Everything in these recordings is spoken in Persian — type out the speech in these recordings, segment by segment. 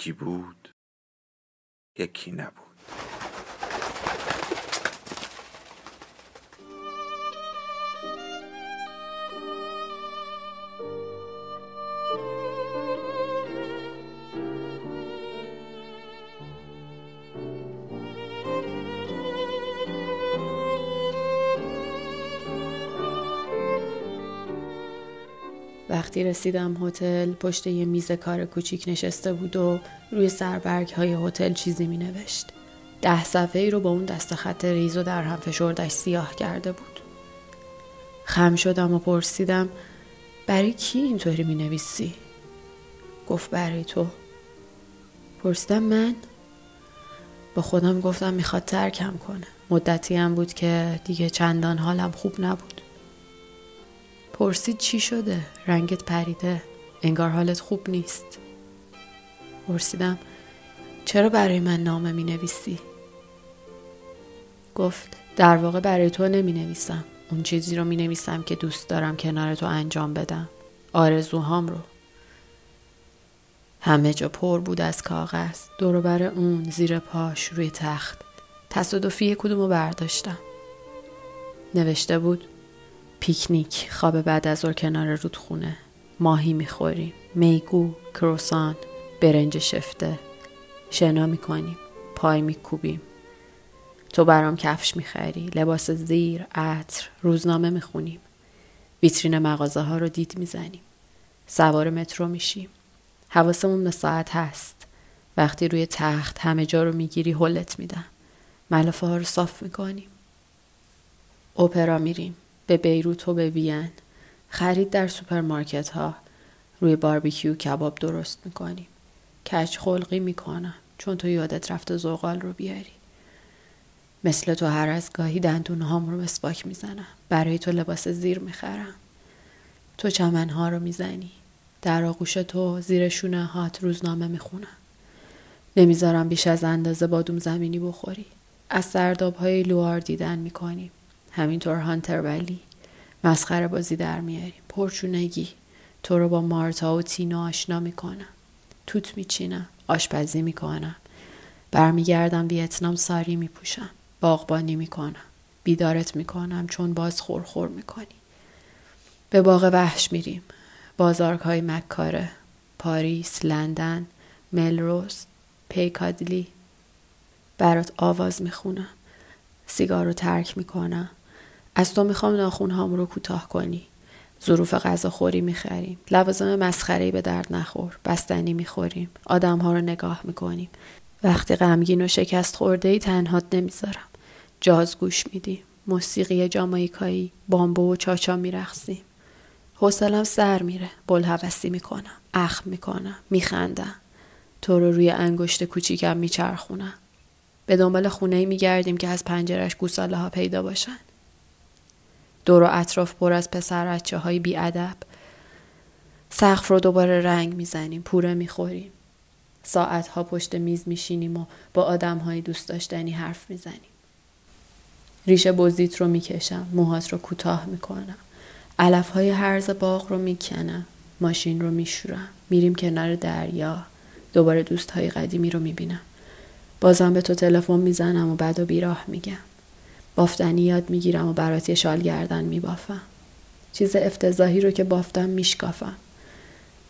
یکی بود یکی نبود. وقتی رسیدم هتل پشت یه میز کار کوچیک نشسته بود و روی سربرگ های هتل چیزی می نوشت. ده صفحه ای رو با اون دست خط ریز و در هم فشردش سیاه کرده بود. خم شدم و پرسیدم برای کی اینطوری می نویسی؟ گفت برای تو. پرسیدم من؟ با خودم گفتم می‌خواد ترکم کنه. مدتی هم بود که دیگه چندان حالم خوب نبود. پرسید چی شده؟ رنگت پریده. انگار حالت خوب نیست. پرسیدم چرا برای من نامه می نویسی؟ گفت در واقع برای تو نمی نویسم. اون چیزی رو می نویسم که دوست دارم کنار تو انجام بدم. آرزوهام رو. همه جا پر بود از کاغذ. بر اون زیر پاش روی تخت. تصادفی کدومو برداشتم. نوشته بود پیکنیک خواب بعد از ظهر کنار رودخونه. ماهی می‌خوریم میگو کروسان برنج شفته. شنا می‌کنیم. پای میکوبیم. تو برام کفش می‌خری. لباس زیر عطر روزنامه می‌خونیم. ویترین مغازه ها رو دید می‌زنیم. سوار مترو میشیم. حواسمون به ساعت هست. وقتی روی تخت همه جا رو می‌گیری هلت میدم. ملافه ها رو صاف می‌کنیم. اپرا میریم. به بیروت و به وین. خرید در سوپرمارکت ها روی باربیکیو کباب درست می‌کنیم کج خلقی می‌کنم. چون تو یادت رفته زغال رو بیاری. مثل تو هر از گاهی دندون هام رو مسواک می‌زنم. برای تو لباس زیر می‌خرم. تو چمنها رو می‌زنی. در آغوش تو زیر شونه هات روزنامه می‌خونم. نمی‌ذارم بیش از اندازه بادوم زمینی بخوری. از سرداب های لوار دیدن می‌کنیم همینطور هانتر ولی مسخره بازی در میاریم پرچونگی. تو رو با مارتا و تینا آشنا می‌کنم. توت میچینم. آشپزی می‌کنم. برمیگردم ویتنام ساری میپوشم. باغبانی می‌کنم. بیدارت می‌کنم چون باز خورخور می‌کنی. به باغ وحش میریم. بازارک های مکاره. پاریس لندن ملروز پیکادلی. برات آواز می‌خونم. سیگار رو ترک می‌کنم. از تو می‌خوام ناخونهام رو کوتاه کنی. ظروف غذاخوری می‌خریم. لوازم مسخره به درد نخور. بستنی می‌خوریم. آدم ها رو نگاه می‌کنیم. وقتی غمگین و شکست خورده ای تنهات نمی‌ذارم. جاز گوش میدیم. موسیقی جامایکایی بامبو و چاچا میرخسیم حوصلم سر میره. بلحوثی می‌کنم. اخم می‌کنم. میخندم. تو رو روی انگشت کوچیکم میچرخونم. به دنبال خونه میگردیم که از پنجرش گوساله ها پیدا باشن. دور و اطراف پر از پسر بچه های بیادب. سقف رو دوباره رنگ می‌زنیم پوره می‌خوریم. ساعت ها پشت میز میشینیم و با آدم های دوست داشتنی حرف می‌زنیم. ریشه بزیت رو می‌کشم موهات رو کوتاه می‌کنم. علف های هرز باغ رو می‌کنم ماشین رو میشورم. میریم کنار دریا دوباره دوست های قدیمی رو می‌بینم. بازم به تو تلفن می‌زنم و بعد و بیراه میگم. بافتنی یاد می‌گیرم و برات یه شال گردن میبافم. چیز افتضاحی رو که بافتم میشکافم.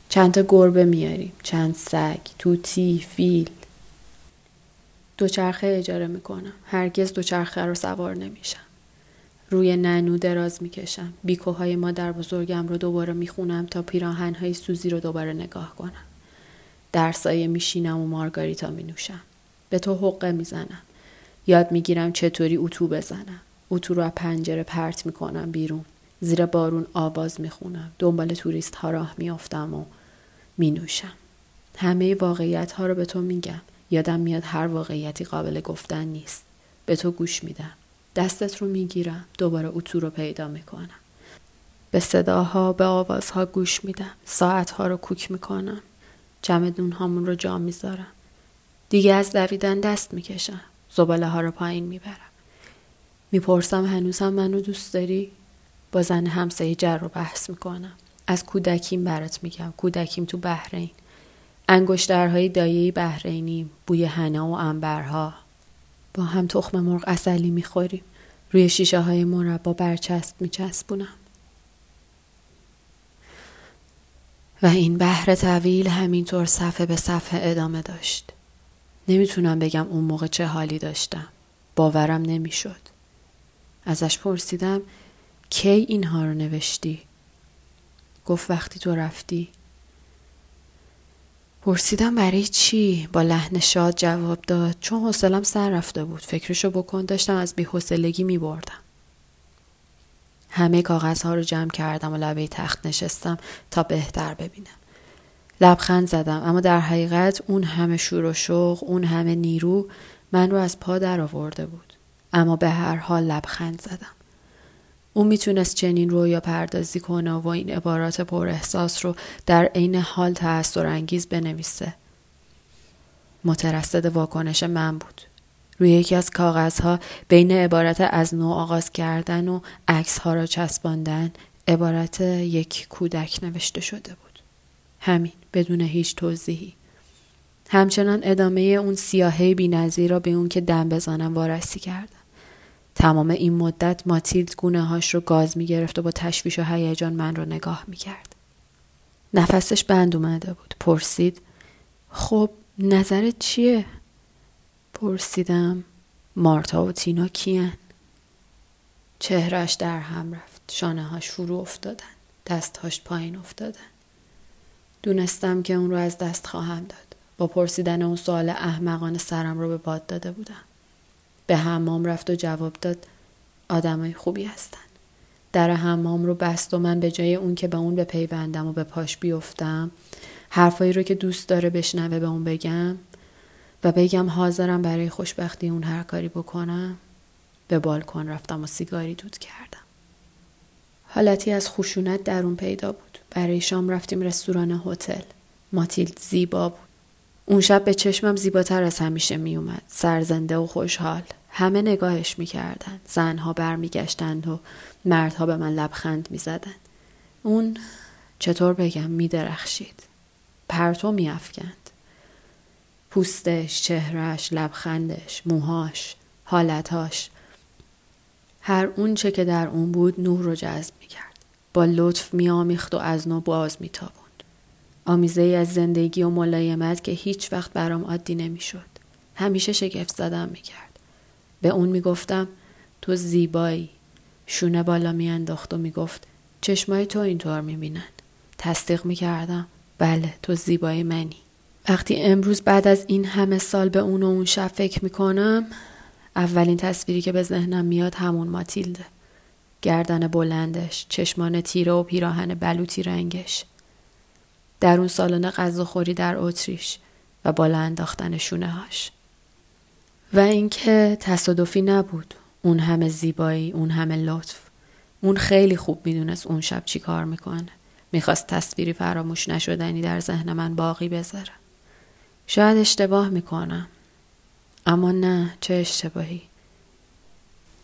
چند تا گربه میاریم. چند سگ توتی فیل. دوچرخه اجاره می‌کنم. هرگز دوچرخه رو سوار نمیشم. روی ننو دراز می‌کشم. بیکوهای مادر بزرگم رو دوباره می‌خونم تا پیراهنهای سوزی رو دوباره نگاه کنم. در سایه میشینم و مارگاریتا مینوشم. به تو حقه می‌زنم. یاد می‌گیرم چطوری اتو بزنم. اتو رو از پنجره پرت می‌کنم بیرون. زیر بارون آواز می‌خونم. دنبال توریست ها راه میافتم و مینوشم. همه واقعیت ها رو به تو میگم. یادم میاد هر واقعیتی قابل گفتن نیست. به تو گوش میدم. دستت رو می‌گیرم. دوباره اتو رو پیدا می‌کنم. به صداها به آوازها گوش میدم. ساعتها رو کوک می‌کنم. چمدون هامون رو جا می‌ذارم. دیگه از دویدن دست می‌کشم. زباله ها رو پایین می‌برم. می‌پرسم هنوزم منو دوست داری؟ با زن همسایه جر رو بحث می‌کنم. از کودکیم برات میگم. کودکیم تو بحرین. انگشترهای دایه بحرینی بوی حنا و انبرها. با هم تخم مرغ اصلی می‌خوریم. روی شیشه های مربا برچسب میچسبونم. و این بحر طویل همینطور صفحه به صفحه ادامه داشت. نمی‌تونم بگم اون موقع چه حالی داشتم. باورم نمی‌شد. ازش پرسیدم کی اینها رو نوشتی؟ گفت وقتی تو رفتی. پرسیدم برای چی؟ با لحن شاد جواب داد چون حوصلم سر رفته بود. فکرشو بکن داشتم از بیحوصلگی می بردم همه کاغذها رو جمع کردم و لبه تخت نشستم تا بهتر ببینم. لبخند زدم اما در حقیقت اون همه شور و شوق اون همه نیرو من رو از پا در آورده بود اما به هر حال لبخند زدم او می‌تونست چنین رویا پردازی کنه و این عبارات پر احساس رو در عین حال تأثیر انگیز بنویسه. مترصد واکنش من بود. روی یکی از کاغذها بین عبارت از نو آغاز کردن و عکس ها را چسباندن عبارت یک کودک نوشته شده بود. همین بدون هیچ توضیحی. همچنان ادامه اون سیاهه بی را به اون که دم بزنم وارسی کردم. تمام این مدت ماتیلد گونه هاش رو گاز می گرفت و با تشویش و هیجان من رو نگاه می کرد. نفسش بند اومده بود. پرسید خب نظرت چیه؟ پرسیدم مارتا و تینا کیان؟ چهرش در هم رفت. شانه هاش فرو افتادن. دستهاش پایین افتادن. دونستم که اون رو از دست خواهم داد. با پرسیدن اون سوال احمقانه سرم رو به باد داده بودم. به حمام رفت و جواب داد آدمای خوبی هستن. در حمام رو بست و من به جای اون که به اون بپیوندم و به پاش بیفتم حرفایی رو که دوست داره بشنوه به اون بگم و بگم حاضرم برای خوشبختی اون هر کاری بکنم به بالکن رفتم و سیگاری دود کردم. حالتی از خشونت در اون پیدا بود. برای شام رفتیم رستوران هتل. ماتیلد زیبا بود. اون شب به چشمم زیباتر از همیشه میومد. سرزنده و خوشحال. همه نگاهش می‌کردند. زنها برمیگشتند و مردها به من لبخند می‌زدند. اون چطور بگم میدرخشید. پرتو میافکند. پوستش، چهرش، لبخندش، موهاش، حالتاش. هر اون چه که در اون بود نور رو جذب می‌کرد. با لطف میآمیخت و از نو باز میتابوند. آمیزه ای از زندگی و ملایمت که هیچ وقت برام عادی نمی‌شد. همیشه شگفت زدم می‌کرد. به اون می‌گفتم تو زیبایی شونه بالا میانداخت و می‌گفت چشمای تو اینطور می‌بینن تصدیق می‌کردم بله تو زیبای منی وقتی امروز بعد از این همه سال به اون و اون شب فکر می‌کنم اولین تصویری که به ذهنم میاد همون ماتیلده گردن بلندش چشمان تیره و پیراهن بلوطی رنگش. در اون سالن غذاخوری در اتریش و بالا انداختن شونه هاش. و اینکه تصادفی نبود. اون همه زیبایی اون همه لطف. اون خیلی خوب می‌دونست اون شب چی کار می‌کنه. می‌خواست تصویری فراموش نشدنی در ذهن من باقی بذاره. شاید اشتباه می‌کنم. اما نه چه اشتباهی.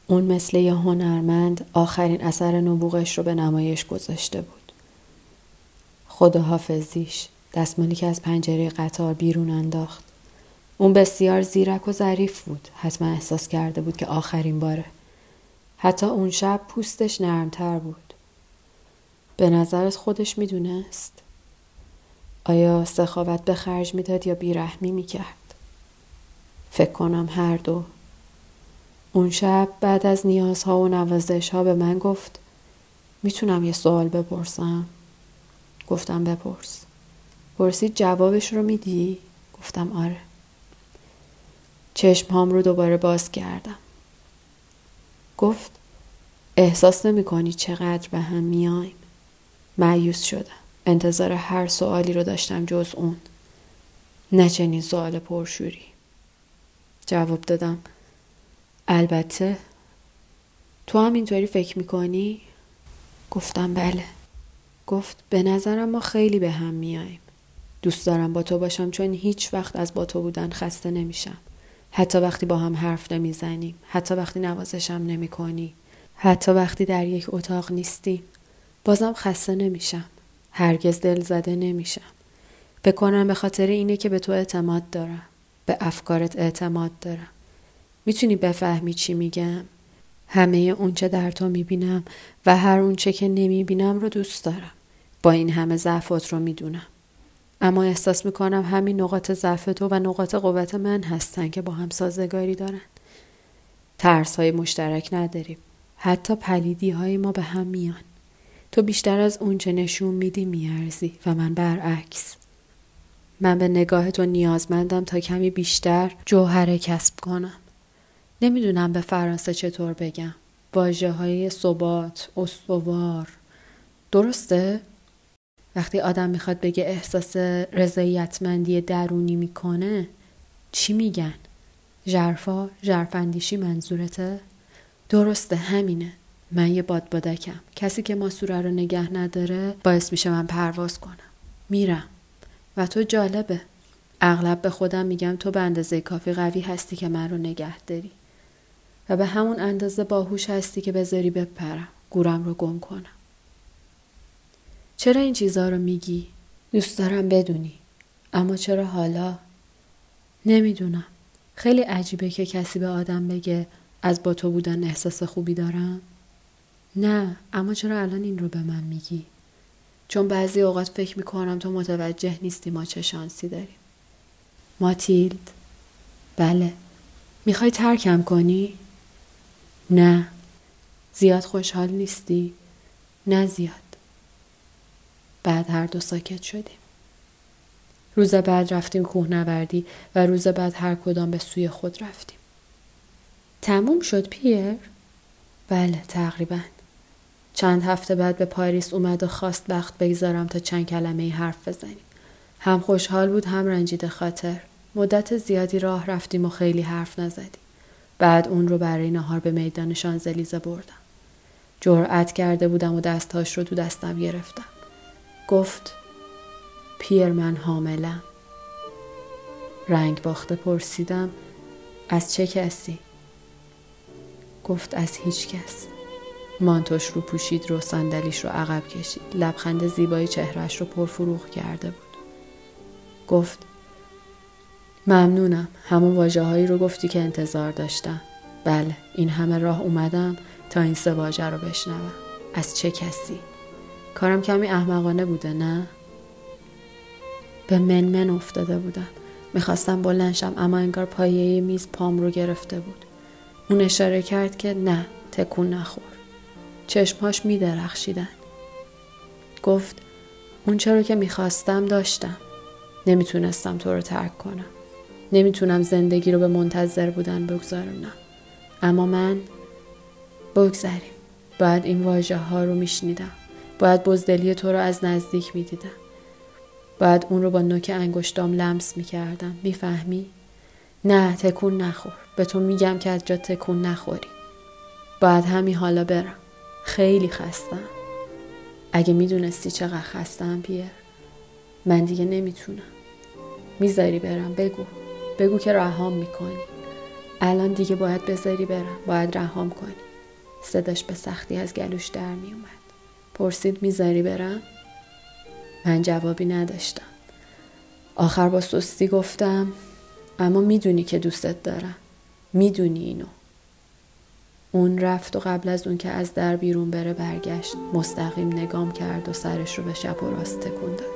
اون مثل یه هنرمند آخرین اثر نبوغش رو به نمایش گذاشته بود. خداحافظیش دستمالی که از پنجره قطار بیرون انداخت. اون بسیار زیرک و ظریف بود. حتما احساس کرده بود که آخرین باره. حتی اون شب پوستش نرمتر بود. به نظرت خودش می‌دونست؟ آیا سخاوت به خرج می‌داد یا بیرحمی می‌کرد؟ فکر کنم هر دو. اون شب بعد از نیازها و نوازش ها به من گفت می‌تونم یه سوال بپرسم؟ گفتم بپرس. پرسید جوابش رو میدی؟ گفتم آره. چشم هام رو دوباره باز کردم. گفت احساس نمی کنی چقدر به هم میایم معیوس شدم. انتظار هر سوالی رو داشتم جز اون. نه چنین سوال پرشوری. جواب دادم البته. تو هم اینطوری فکر می‌کنی؟ گفتم بله. گفت به نظرم ما خیلی به هم میاییم دوست دارم با تو باشم چون هیچ وقت از با تو بودن خسته نمیشم. حتی وقتی با هم حرف نمی‌زنیم. حتی وقتی نوازشم نمی کنی حتی وقتی در یک اتاق نیستیم. بازم خسته نمیشم. هرگز دل زده نمیشم. کنم به خاطر اینه که به تو اعتماد دارم. به افکارت اعتماد دارم. می‌تونی بفهمی چی میگم. همه اونچه در تو می‌بینم و هر اونچه که نمی‌بینم رو دوست دارم. با این همه ضعفات رو می‌دونم. اما احساس می‌کنم همین نقاط ضعف تو و نقاط قوت من هستن که با هم سازگاری دارن. ترس های مشترک نداریم. حتی پلیدی های ما به هم میان. تو بیشتر از اونچه نشون میدی میارزی و من برعکس. من به نگاه تو نیازمندم تا کمی بیشتر جوهره کسب کنم. نمی‌دونم به فرانسه چطور بگم. واجه های ثبات استوار. درسته؟ وقتی آدم می‌خواد بگه احساس رضایتمندی درونی می‌کنه چی میگن؟ ژرفا ژرفاندیشی منظورته؟ درسته همینه. من یه بادبادکم کسی که ماسوره رو نگه نداره باعث میشه من پرواز کنم. میرم. و تو جالبه. اغلب به خودم میگم تو به اندازه کافی قوی هستی که من رو نگه داری. و به همون اندازه باهوش هستی که بذاری بپرم. گورم رو گم کنم. چرا این چیزها رو میگی؟ دوست دارم بدونی. اما چرا حالا؟ نمی‌دونم. خیلی عجیبه که کسی به آدم بگه از با تو بودن احساس خوبی دارم. نه اما چرا الان این رو به من میگی؟ چون بعضی اوقات فکر می‌کنم تو متوجه نیستی ما چه شانسی داریم. ماتیلد؟ بله. می‌خوای ترکم کنی؟ نه. زیاد خوشحال نیستی؟ نه زیاد. بعد هر دو ساکت شدیم. روز بعد رفتیم کوهنوردی و روز بعد هر کدام به سوی خود رفتیم. تموم شد پیر؟ بله تقریبا. چند هفته بعد به پاریس اومد و خواست وقت بگذارم تا چند کلمه حرف بزنیم. هم خوشحال بود هم رنجیده خاطر. مدت زیادی راه رفتیم و خیلی حرف نزدیم. بعد اون رو برای نهار به میدان شانزلیزه بردم. جرأت کرده بودم و دستهاش رو تو دستم گرفتم. گفت پیر من حاملم. رنگ باخته پرسیدم از چه کسی؟ گفت از هیچ کس. مانتوش رو پوشید رو صندلیش رو عقب کشید. لبخند زیبای چهرش رو پرفروغ کرده بود. گفت ممنونم. همون واجه هایی رو گفتی که انتظار داشتم. بله این همه راه اومدم تا این سه واژه رو بشنوم. از چه کسی؟ کارم کمی احمقانه بوده نه؟ به من من افتاده بودم. می‌خواستم بلنشم اما انگار پایه میز پام رو گرفته بود. اون اشاره کرد که نه تکون نخور. چشمهاش میدرخشیدن. گفت اون چرا که می‌خواستم داشتم. نمی‌تونستم تو رو ترک کنم. نمی‌تونم زندگی رو به منتظر بودن بگذارونم اما من بگذریم. باید این واژه ها رو میشنیدم. باید بزدلی تو رو از نزدیک می‌دیدم. باید اون رو با نوک انگشتام لمس می‌کردم. می‌فهمی؟ نه تکون نخور. به تو میگم که از جا تکون نخوری. باید همین حالا برم. خیلی خستم. اگه می‌دونستی چقدر خستم پیر. من دیگه نمی‌تونم. می‌ذاری برم بگو. بگو که رهام می‌کنی. الان دیگه باید بذاری برم. باید رهام کنی. صداش به سختی از گلوش در میومد پرسید می‌ذاری برم؟ من جوابی نداشتم. آخر با سستی گفتم اما می‌دونی که دوستت دارم. می‌دونی اینو. اون رفت و قبل از اون که از در بیرون بره برگشت مستقیم نگام کرد و سرش رو به شب و راست تکون داد.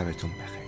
شبتون بخیر.